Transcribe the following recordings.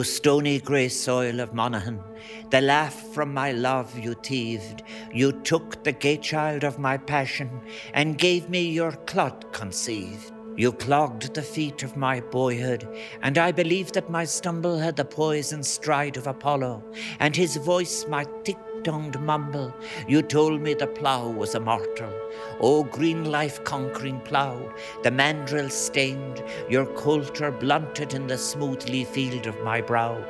O stony grey soil of Monaghan, the laugh from my love you teived, you took the gay child of my passion, and gave me your clot conceived. You clogged the feet of my boyhood, and I believed that my stumble had the poise and stride of Apollo, and his voice my thick tongued mumble. You told me the plough was immortal. O green life conquering plough, the mandrill stained, your coulter blunted in the smoothly field of my brow.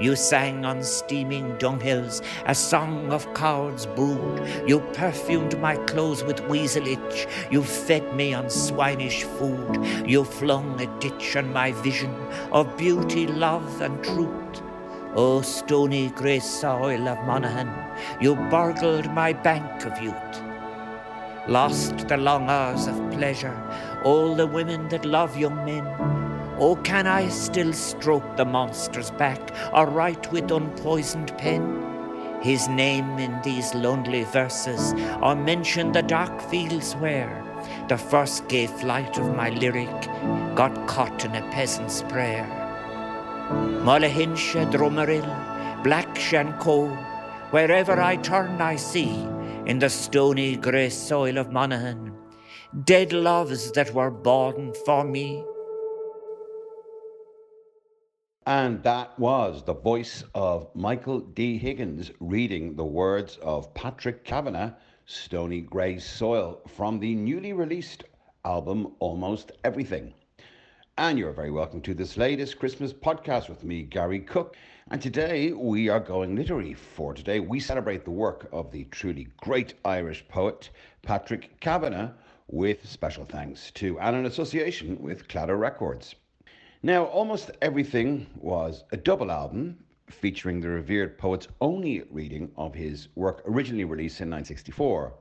You sang on steaming dunghills a song of coward's brood. You perfumed my clothes with weasel itch. You fed me on swinish food. You flung a ditch on my vision of beauty, love, and truth. O stony grey soil of Monaghan, you burgled my bank of youth. Lost the long hours of pleasure, all the women that love young men. Oh, can I still stroke the monster's back, or write with unpoisoned pen? His name in these lonely verses, or mention the dark fields where the first gay flight of my lyric got caught in a peasant's prayer. Mullahinsha, Drummeril, Black Shanco, wherever I turn I see, in the stony grey soil of Monaghan, dead loves that were born for me. And that was the voice of Michael D. Higgins reading the words of Patrick Kavanagh, Stony Grey Soil, from the newly released album Almost Everything. And you're very welcome to this latest Christmas podcast with me, Gary Cook. And today we are going literary. For today, we celebrate the work of the truly great Irish poet, Patrick Kavanagh, with special thanks to and an association with Claddagh Records. Now, almost everything was a double album featuring the revered poet's only reading of his work originally released in 1964.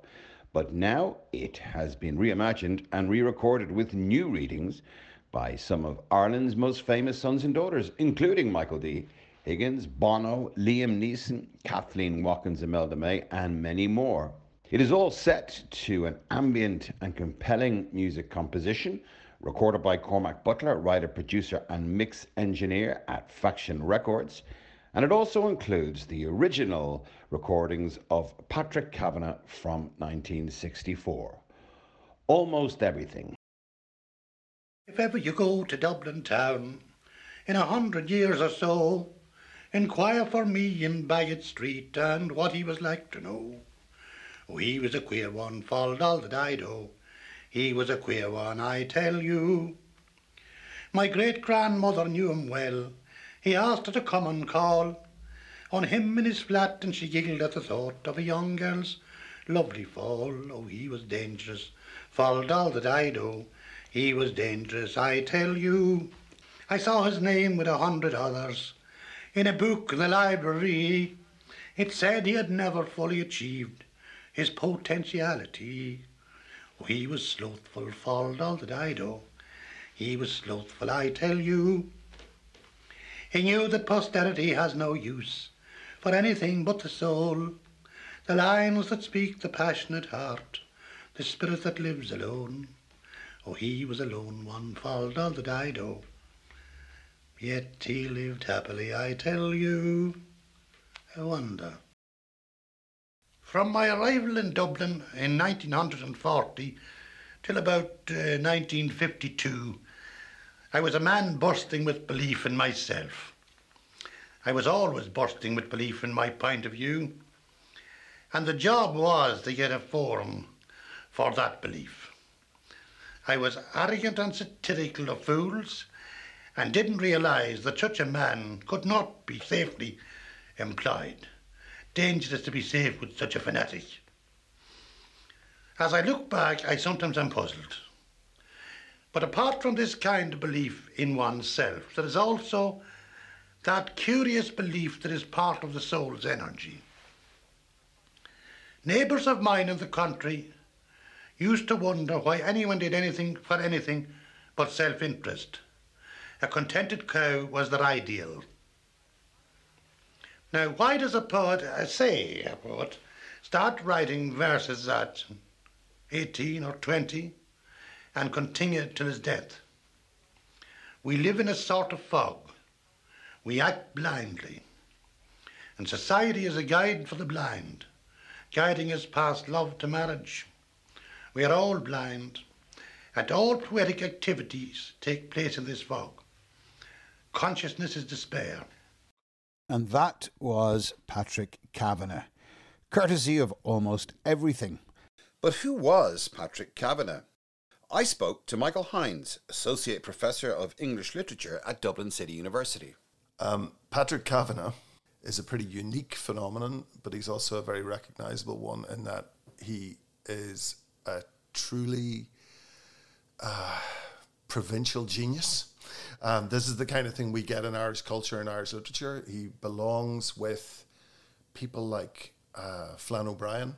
But now it has been reimagined and re recorded with new readings by some of Ireland's most famous sons and daughters, including Michael D. Higgins, Bono, Liam Neeson, Kathleen Watkins, Imelda May, and many more. It is all set to an ambient and compelling music composition recorded by Cormac Butler, writer, producer, and mix engineer at Faction Records. And it also includes the original recordings of Patrick Kavanagh from 1964. Almost everything. If ever you go to Dublin town, in a hundred years or so, inquire for me in Baggot Street and what he was like to know. Oh, he was a queer one, followed all that I do. He was a queer one, I tell you. My great grandmother knew him well. He asked her to come and call on him in his flat, and she giggled at the thought of a young girl's lovely fall. Oh, he was dangerous, followed all that I do. He was dangerous, I tell you. I saw his name with a hundred others in a book in the library. It said he had never fully achieved his potentiality. He was slothful, followed all that I do. He was slothful, I tell you. He knew that posterity has no use for anything but the soul, the lines that speak the passionate heart, the spirit that lives alone. Oh, he was a lone one, followed all that I do. Yet he lived happily, I tell you. I wonder. From my arrival in Dublin in 1940 till about uh, 1952, I was a man bursting with belief in myself. I was always bursting with belief in my point of view, and the job was to get a forum for that belief. I was arrogant and satirical of fools, and didn't realise that such a man could not be safely employed dangerous to be safe with such a fanatic. As I look back, I sometimes am puzzled. But apart from this kind of belief in oneself, there is also that curious belief that is part of the soul's energy. Neighbours of mine in the country used to wonder why anyone did anything for anything but self interest. A contented cow was their ideal. Now, why does a poet, uh, say a poet, start writing verses at 18 or 20 and continue till his death? We live in a sort of fog. We act blindly. And society is a guide for the blind, guiding us past love to marriage. We are all blind, and all poetic activities take place in this fog. Consciousness is despair. And that was Patrick Kavanagh, courtesy of almost everything. But who was Patrick Kavanagh? I spoke to Michael Hinds, Associate Professor of English Literature at Dublin City University. Um, Patrick Kavanagh is a pretty unique phenomenon, but he's also a very recognizable one in that he is a truly uh, provincial genius. Um, this is the kind of thing we get in Irish culture and Irish literature. He belongs with people like uh, Flann O'Brien,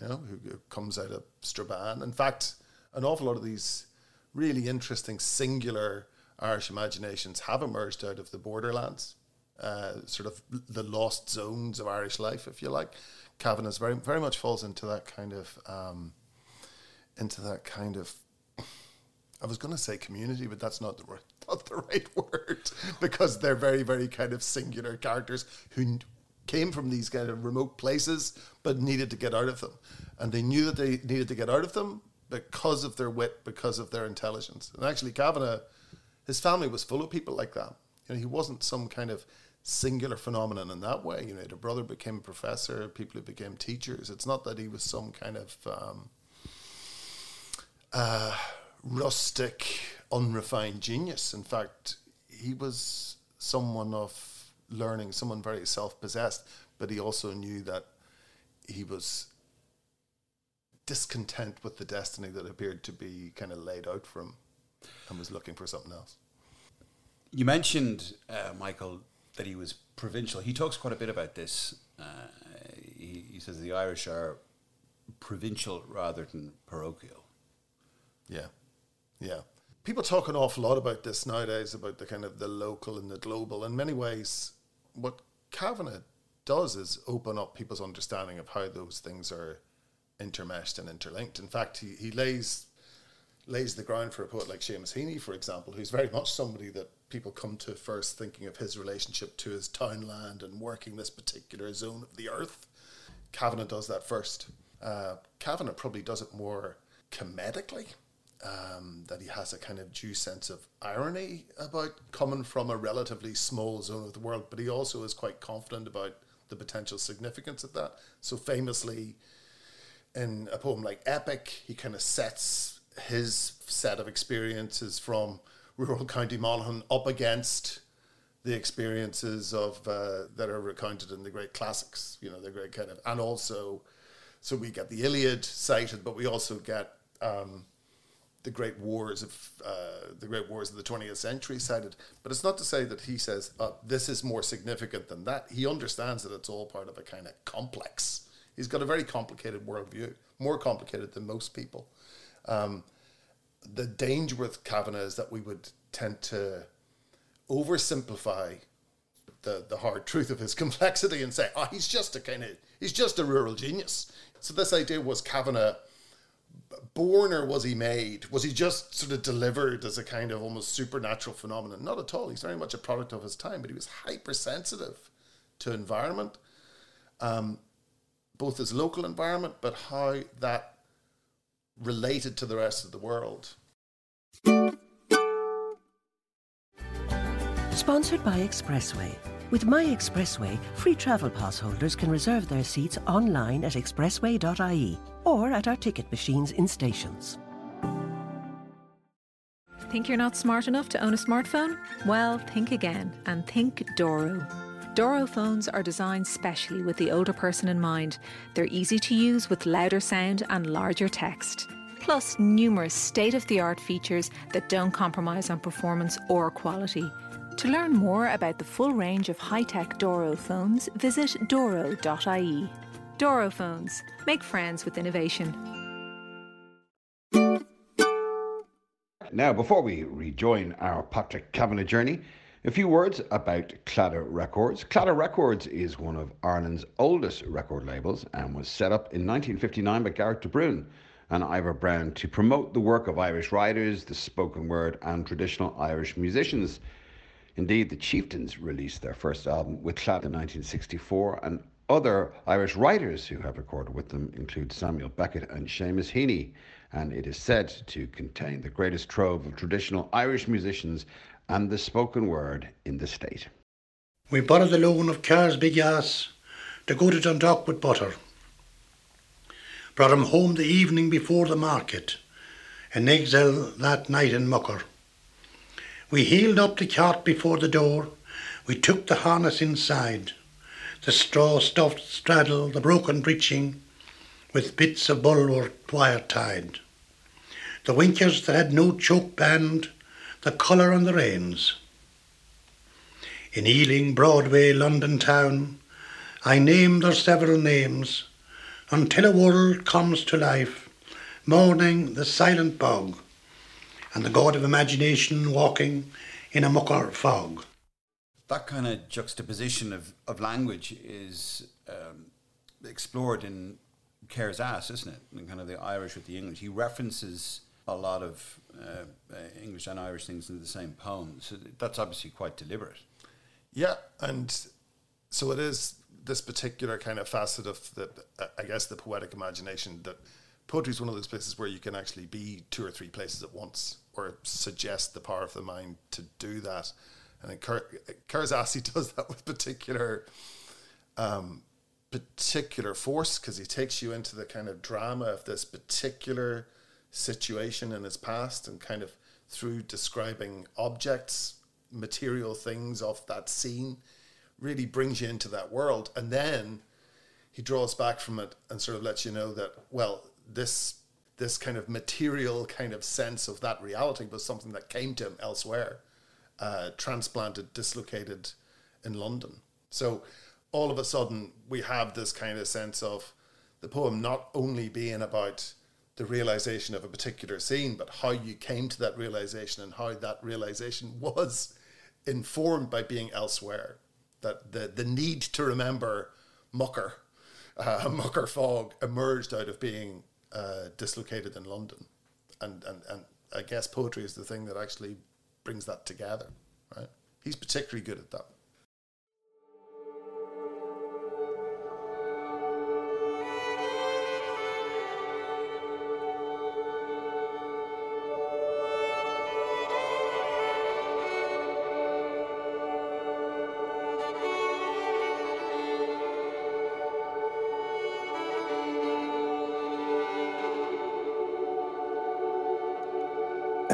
you know, who, who comes out of Strabane. In fact, an awful lot of these really interesting, singular Irish imaginations have emerged out of the borderlands, uh, sort of the lost zones of Irish life, if you like. Kavanagh very, very much falls into that kind of, um, into that kind of I was going to say community, but that's not the right, not the right word because they're very, very kind of singular characters who came from these kind of remote places but needed to get out of them, and they knew that they needed to get out of them because of their wit, because of their intelligence. And actually, Kavanagh, his family was full of people like that. You know, he wasn't some kind of singular phenomenon in that way. You know, a brother became a professor, people who became teachers. It's not that he was some kind of um, uh, rustic, unrefined genius. In fact, he was someone of learning, someone very self possessed, but he also knew that he was discontent with the destiny that appeared to be kind of laid out for him and was looking for something else. You mentioned, uh, Michael, that he was provincial. He talks quite a bit about this. Uh, he, he says the Irish are provincial rather than parochial. Yeah. Yeah. People talk an awful lot about this nowadays, about the kind of the local and the global. In many ways, what Kavanagh does is open up people's understanding of how those things are intermeshed and interlinked. In fact, he, he lays lays the ground for a poet like Seamus Heaney, for example, who's very much somebody that people come to first thinking of his relationship to his townland and working this particular zone of the earth. Kavanagh does that first. Uh, Kavanagh probably does it more comedically um, that he has a kind of due sense of irony about coming from a relatively small zone of the world, but he also is quite confident about the potential significance of that. So, famously, in a poem like Epic, he kind of sets his set of experiences from rural County Monaghan up against the experiences of uh, that are recounted in the great classics, you know, the great kind of, and also, so we get the Iliad cited, but we also get um, the great wars of uh, the great wars of the 20th century cited. But it's not to say that he says uh, this is more significant than that. He understands that it's all part of a kind of complex. He's got a very complicated worldview, more complicated than most people. Um, the danger with Kavanagh is that we would tend to oversimplify the, the hard truth of his complexity and say, oh, he's just a kind of, he's just a rural genius. So this idea was Kavanagh born or was he made? Was he just sort of delivered as a kind of almost supernatural phenomenon? Not at all. He's very much a product of his time, but he was hypersensitive to environment, um, both his local environment, but how that related to the rest of the world. Sponsored by Expressway. With My Expressway, free travel pass holders can reserve their seats online at expressway.ie or at our ticket machines in stations. Think you're not smart enough to own a smartphone? Well, think again and think Doro. Doro phones are designed specially with the older person in mind. They're easy to use with louder sound and larger text. Plus, numerous state of the art features that don't compromise on performance or quality. To learn more about the full range of high tech Doro phones, visit doro.ie. Doro phones. Make friends with innovation. Now, before we rejoin our Patrick Kavanagh journey, a few words about Claddagh Records. Claddagh Records is one of Ireland's oldest record labels and was set up in 1959 by Garech de Brún and Ivor Browne to promote the work of Irish writers, the spoken word, and traditional Irish musicians. Indeed, the Chieftains released their first album with Claddagh in 1964, and other Irish writers who have recorded with them include Samuel Beckett and Seamus Heaney, and it is said to contain the greatest trove of traditional Irish musicians and the spoken word in the state. We borrowed the loan of Kerr's big ass to go to Dundalk with butter. Brought him home the evening before the market, in exile that night in Mucker. We heeled up the cart before the door, we took the harness inside, the straw stuffed straddle, the broken breeching, with bits of bulwark wire tied. The winkers that had no choke band, the collar on the reins. In Ealing, Broadway, London town, I name their several names, until a world comes to life, mourning the silent bog, and the god of imagination walking in a mucker fog. That kind of juxtaposition of, of language is um, explored in Kerr's Ass, isn't it? And kind of the Irish with the English. He references a lot of uh, uh, English and Irish things in the same poem. So that's obviously quite deliberate. Yeah, and so it is this particular kind of facet of the, I guess, the poetic imagination that poetry is one of those places where you can actually be two or three places at once, or suggest the power of the mind to do that. And Kerr's Ass does that with particular, um, particular force because he takes you into the kind of drama of this particular situation in his past, and kind of through describing objects, material things of that scene really brings you into that world. And then he draws back from it and sort of lets you know that, well, this this kind of material kind of sense of that reality was something that came to him elsewhere, uh, transplanted, dislocated in London. So all of a sudden we have this kind of sense of the poem not only being about the realization of a particular scene, but how you came to that realization and how that realization was informed by being elsewhere that the, the need to remember Mucker, uh, Mucker Fog emerged out of being uh, dislocated in London. And, and, and I guess poetry is the thing that actually brings that together, right? He's particularly good at that.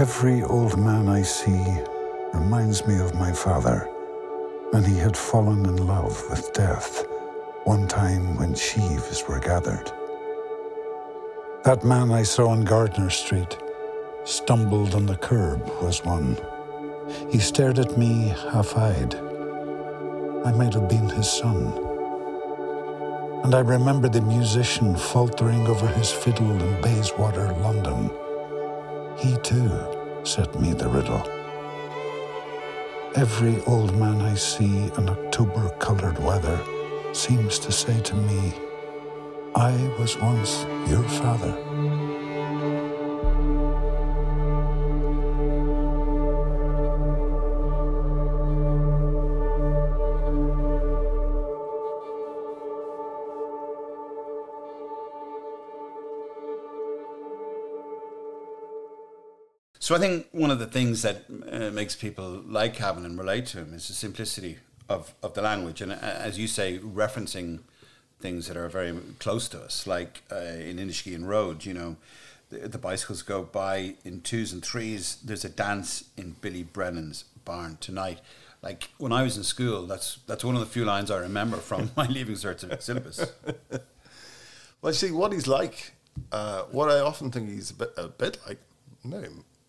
Every old man I see reminds me of my father, when he had fallen in love with death one time when sheaves were gathered. That man I saw on Gardner Street, stumbled on the curb, was one. He stared at me half eyed. I might have been his son. And I remember the musician faltering over his fiddle in Bayswater, London. He too set me the riddle. Every old man I see in October colored weather seems to say to me, I was once your father. So I think one of the things that uh, makes people like Kavanagh relate to him is the simplicity of, of the language, and uh, as you say, referencing things that are very close to us, like uh, in Inniskeen Road, you know, the, the, bicycles go by in twos and threes. There's a dance in Billy Brennan's barn tonight. Like when I was in school, that's that's one of the few lines I remember from my leaving cert syllabus. well, see what he's like. Uh, what I often think he's a bit, a bit like. No,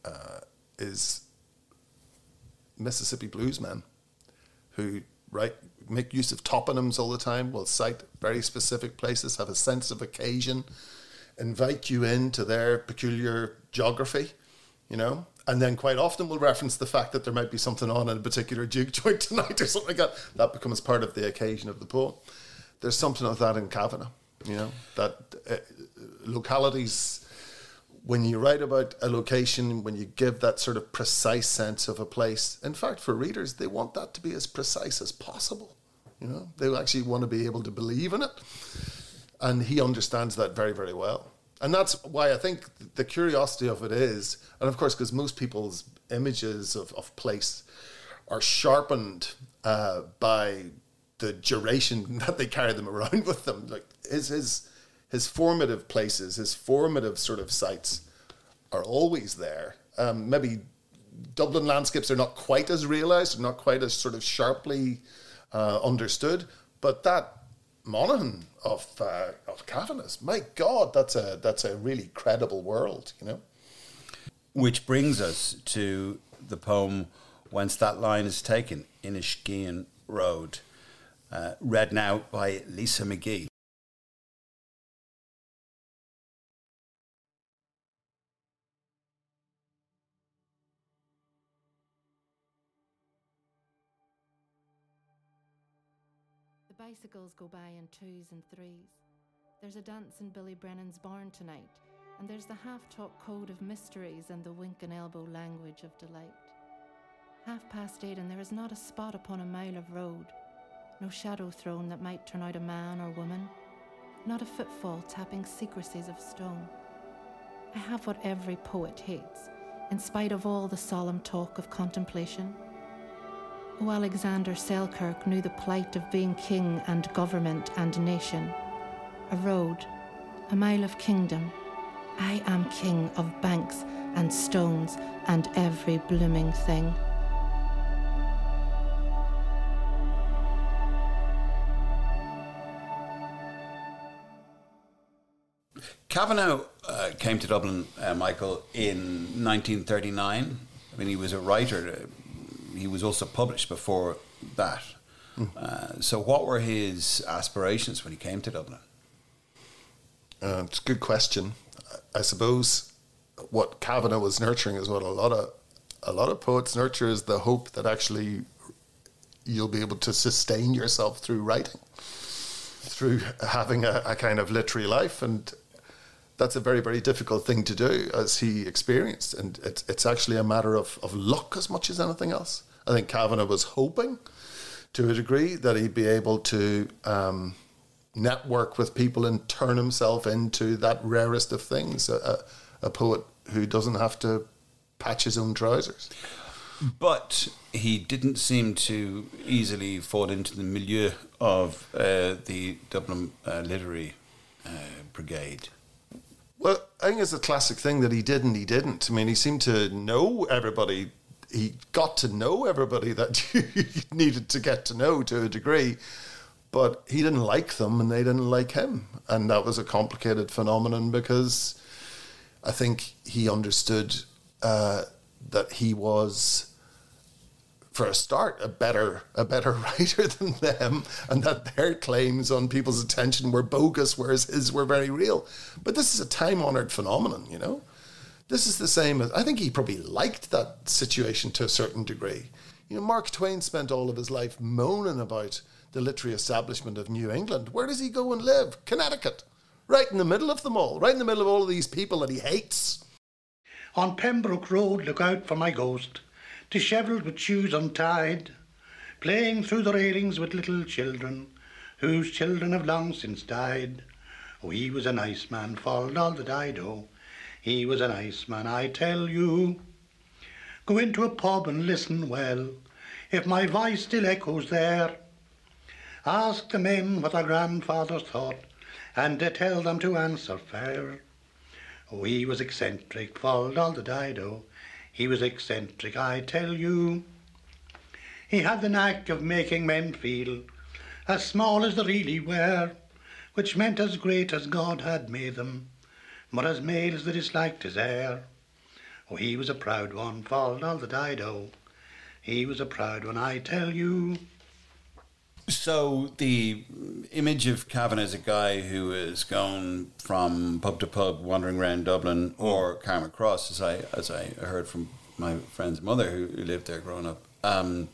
uh, is Mississippi bluesmen who write make use of toponyms all the time, will cite very specific places, have a sense of occasion, invite you into their peculiar geography, you know, and then quite often will reference the fact that there might be something on in a particular juke joint tonight or something like that. That becomes part of the occasion of the poem. There's something of that in Kavanagh, you know, that uh, localities when you write about a location, when you give that sort of precise sense of a place, in fact, for readers, they want that to be as precise as possible. You know, they actually want to be able to believe in it. And he understands that very, very well. And that's why I think the curiosity of it is, and of course, because most people's images of, of place are sharpened uh, by the duration that they carry them around with them. Like his his his formative places, his formative sort of sites are always there. Um, maybe Dublin landscapes are not quite as realised, not quite as sort of sharply uh, understood, but that Monaghan of uh, of Kavanagh's, my God, that's a that's a really credible world, you know. Which brings us to the poem "Whence That Line Is Taken" Inniskeen Road, uh, read now by Lisa McGee. Bicycles go by in twos and threes. There's a dance in Billy Brennan's barn tonight, and there's the half talk code of mysteries and the wink and elbow language of delight. Half past eight, and there is not a spot upon a mile of road, no shadow thrown that might turn out a man or woman, not a footfall tapping secrecies of stone. I have what every poet hates, in spite of all the solemn talk of contemplation O Alexander Selkirk knew the plight of being king and government and nation. A road, a mile of kingdom. I am king of banks and stones and every blooming thing. Kavanagh uh, came to Dublin, uh, Michael, in 1939. I mean, he was a writer, he was also published before that. Mm. Uh, so, what were his aspirations when he came to Dublin? Uh, it's a good question. I suppose what Kavanagh was nurturing is what a lot of a lot of poets nurture is the hope that actually you'll be able to sustain yourself through writing, through having a, a kind of literary life, and that's a very very difficult thing to do, as he experienced, and it's it's actually a matter of of luck as much as anything else. I think Kavanagh was hoping, to a degree, that he'd be able to um, network with people and turn himself into that rarest of things, a, a, poet who doesn't have to patch his own trousers. But he didn't seem to easily fall into the milieu of uh, the Dublin uh, literary uh, brigade. Well, I think it's a classic thing that he did and he didn't. I mean, he seemed to know everybody he got to know everybody that you needed to get to know to a degree, but he didn't like them and they didn't like him. And that was a complicated phenomenon because I think he understood uh, that he was for a start, a better a better writer than them, and that their claims on people's attention were bogus, whereas his were very real. But this is a time honored phenomenon, you know. This is the same as I think he probably liked that situation to a certain degree. You know, Mark Twain spent all of his life moaning about the literary establishment of New England. Where does he go and live? Connecticut. Right in the middle of them all, right in the middle of all of these people that he hates. On Pembroke Road, look out for my ghost, dishevelled with shoes untied, playing through the railings with little children, whose children have long since died. Oh, he was a nice man, for all that I know. He was a nice man, I tell you. Go into a pub and listen well, if my voice still echoes there. Ask the men what their grandfathers thought, and they tell them to answer fair. Oh, he was eccentric, for all the dido. He was eccentric, I tell you. He had the knack of making men feel as small as they really were, which meant as great as God had made them but as males that disliked his air. Oh, he was a proud one, for all that I know. He was a proud one, I tell you. So the image of Kavanagh as a guy who is going from pub to pub, wandering around Dublin or Carrickmacross, as I as I heard from my friend's mother who, who lived there growing up, um,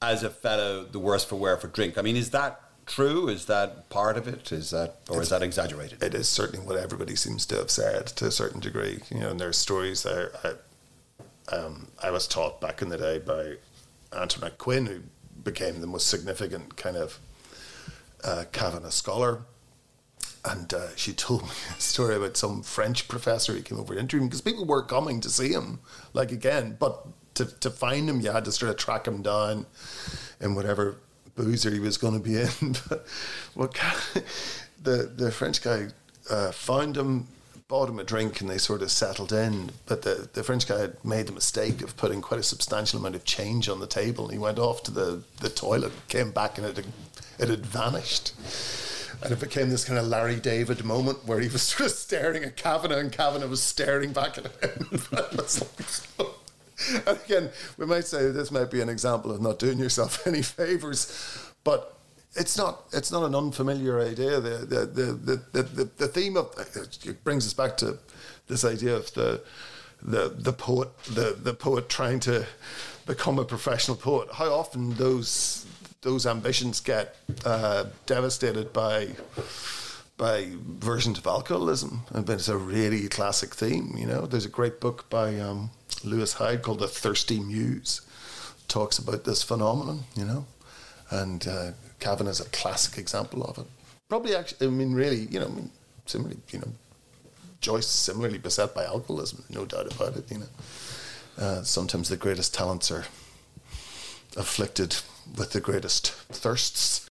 as a fellow the worse for wear for drink. I mean, is that true? Is that part of it? Is that or is that exaggerated? It is certainly what everybody seems to have said to a certain degree. You know, and there's stories there. I, um, I was taught back in the day by Antoinette Quinn, who became the most significant kind of uh, Kavanagh scholar. And uh, she told me a story about some French professor who came over to interview him because people were coming to see him, like again, but to, to find him, you had to sort of track him down in whatever boozer he was going to be in. but the the French guy uh, found him, bought him a drink, and they sort of settled in. But the the French guy had made the mistake of putting quite a substantial amount of change on the table. And he went off to the the toilet, came back, and it had, it had vanished. And it became this kind of Larry David moment where he was sort of staring at Kavanagh and Kavanagh was staring back at him. and again, we might say this might be an example of not doing yourself any favors, but it's not it's not an unfamiliar idea. The the the the, the, the theme of it brings us back to this idea of the the the poet the the poet trying to become a professional poet. How often those those ambitions get uh, devastated by by versions of alcoholism. And it's a really classic theme. You know, there's a great book by um, Lewis Hyde called The Thirsty Muse. Talks about this phenomenon. You know, and uh, Kavanagh is a classic example of it. Probably, actually, I mean, really, you know, I mean, similarly, you know, Joyce similarly beset by alcoholism. No doubt about it. You know, uh, sometimes the greatest talents are afflicted with the greatest thirsts.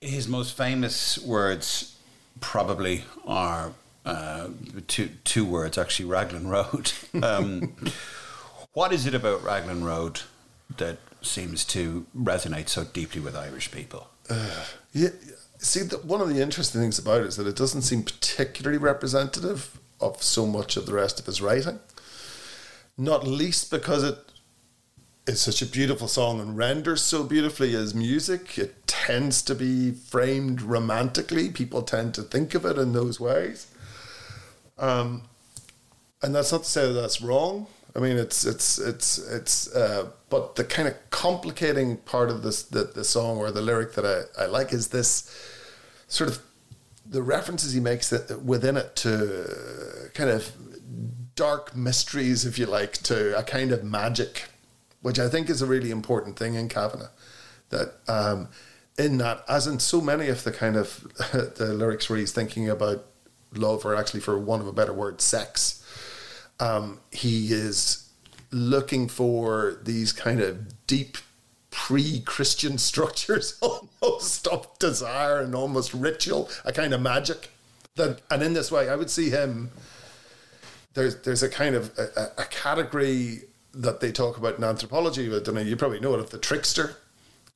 His most famous words probably are uh, two two words, actually, Raglan Road. Um, what is it about Raglan Road that seems to resonate so deeply with Irish people? Uh, yeah, see, the, one of the interesting things about it is that it doesn't seem particularly representative of so much of the rest of his writing. Not least because it's such a beautiful song and renders so beautifully as music. It tends to be framed romantically. People tend to think of it in those ways. Um, and that's not to say that that's wrong. I mean, it's it's it's it's. Uh, but the kind of complicating part of this the, the song or the lyric that I, I like is this sort of the references he makes that within it to kind of dark mysteries, if you like, to a kind of magic which I think is a really important thing in Kavanagh. That um, in that, as in so many of the kind of the lyrics where he's thinking about love, or actually, for one of a better word, sex, um, he is looking for these kind of deep pre-Christian structures almost of desire and almost ritual, a kind of magic. That and in this way, I would see him. There's there's a kind of a, a category that they talk about in anthropology. I don't know, you probably know it of the trickster.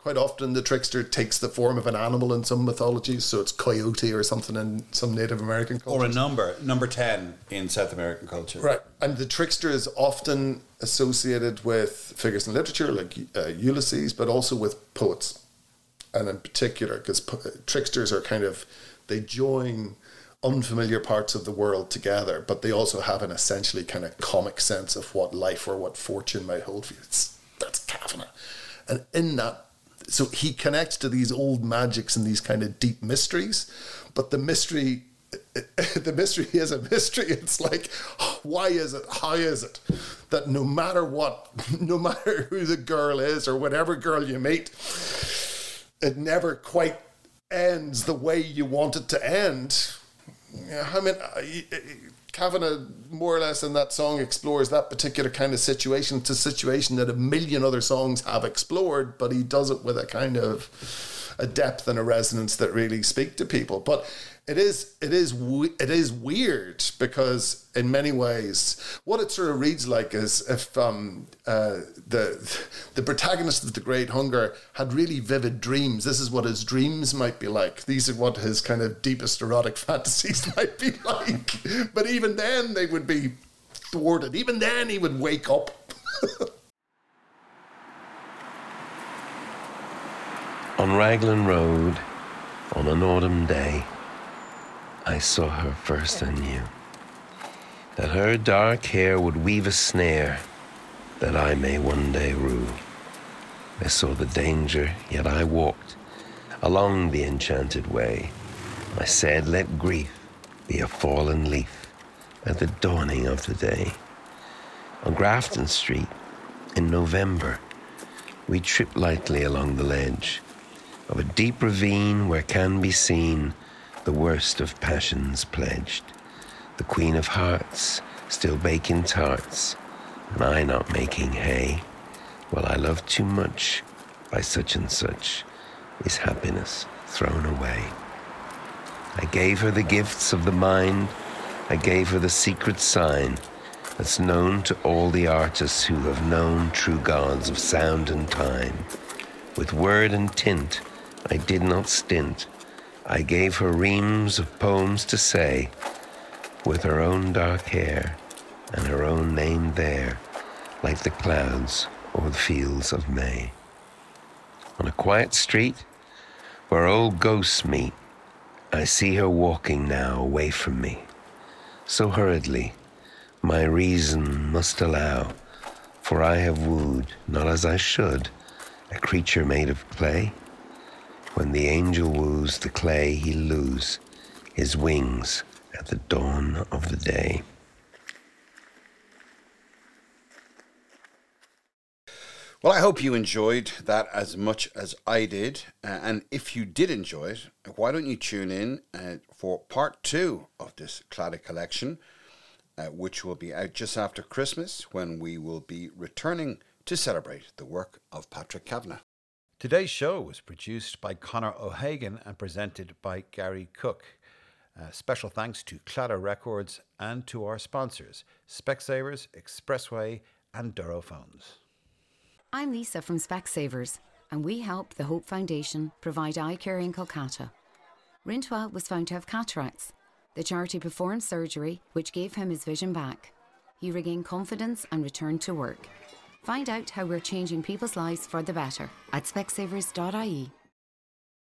Quite often, the trickster takes the form of an animal in some mythologies, so it's coyote or something in some Native American culture. Or a number, number 10 in South American culture. Right. And the trickster is often associated with figures in literature like uh, Ulysses, but also with poets. And in particular, because po- tricksters are kind of, they join unfamiliar parts of the world together, but they also have an essentially kind of comic sense of what life or what fortune might hold for you. It's, that's Kavanagh. And in that, so he connects to these old magics and these kind of deep mysteries, but the mystery, the mystery is a mystery. It's like, why is it? How is it that no matter what, no matter who the girl is or whatever girl you meet, it never quite ends the way you want it to end I mean, Kavanagh more or less in that song explores that particular kind of situation. It's a situation that a million other songs have explored, but he does it with a kind of a depth and a resonance that really speak to people. But it is it is it is weird because in many ways what it sort of reads like is if um, uh, the the protagonist of the Great Hunger had really vivid dreams. This is what his dreams might be like. These are what his kind of deepest erotic fantasies might be like. but even then, they would be thwarted. Even then, he would wake up. On Raglan Road, on an autumn day, I saw her first and knew that her dark hair would weave a snare that I may one day rue. I saw the danger, yet I walked along the enchanted way. I said, Let grief be a fallen leaf at the dawning of the day. On Grafton Street, in November, we tripped lightly along the ledge of a deep ravine where can be seen the worst of passions pledged. The Queen of Hearts still baking tarts, and I not making hay. Well, I love too much by such and such is happiness thrown away. I gave her the gifts of the mind, I gave her the secret sign that's known to all the artists who have known true gods of sound and time. With word and tint, I did not stint. I gave her reams of poems to say, with her own dark hair and her own name there, like the clouds over the fields of May. On a quiet street where old ghosts meet, I see her walking now away from me. So hurriedly, my reason must allow, for I have wooed, not as I should, a creature made of clay when the angel woos the clay, he lose his wings at the dawn of the day. Well, I hope you enjoyed that as much as I did. Uh, and if you did enjoy it, why don't you tune in uh, for part two of this Claddagh collection, uh, which will be out just after Christmas when we will be returning to celebrate the work of Patrick Kavanagh. Today's show was produced by Conor O'Hagan and presented by Gary Cook. Uh, special thanks to Claddagh Records and to our sponsors, Specsavers, Expressway, and Doro Phones. I'm Lisa from Specsavers, and we help the Hope Foundation provide eye care in Kolkata. Rintoul was found to have cataracts. The charity performed surgery, which gave him his vision back. He regained confidence and returned to work. Find out how we're changing people's lives for the better at specsavers.ie.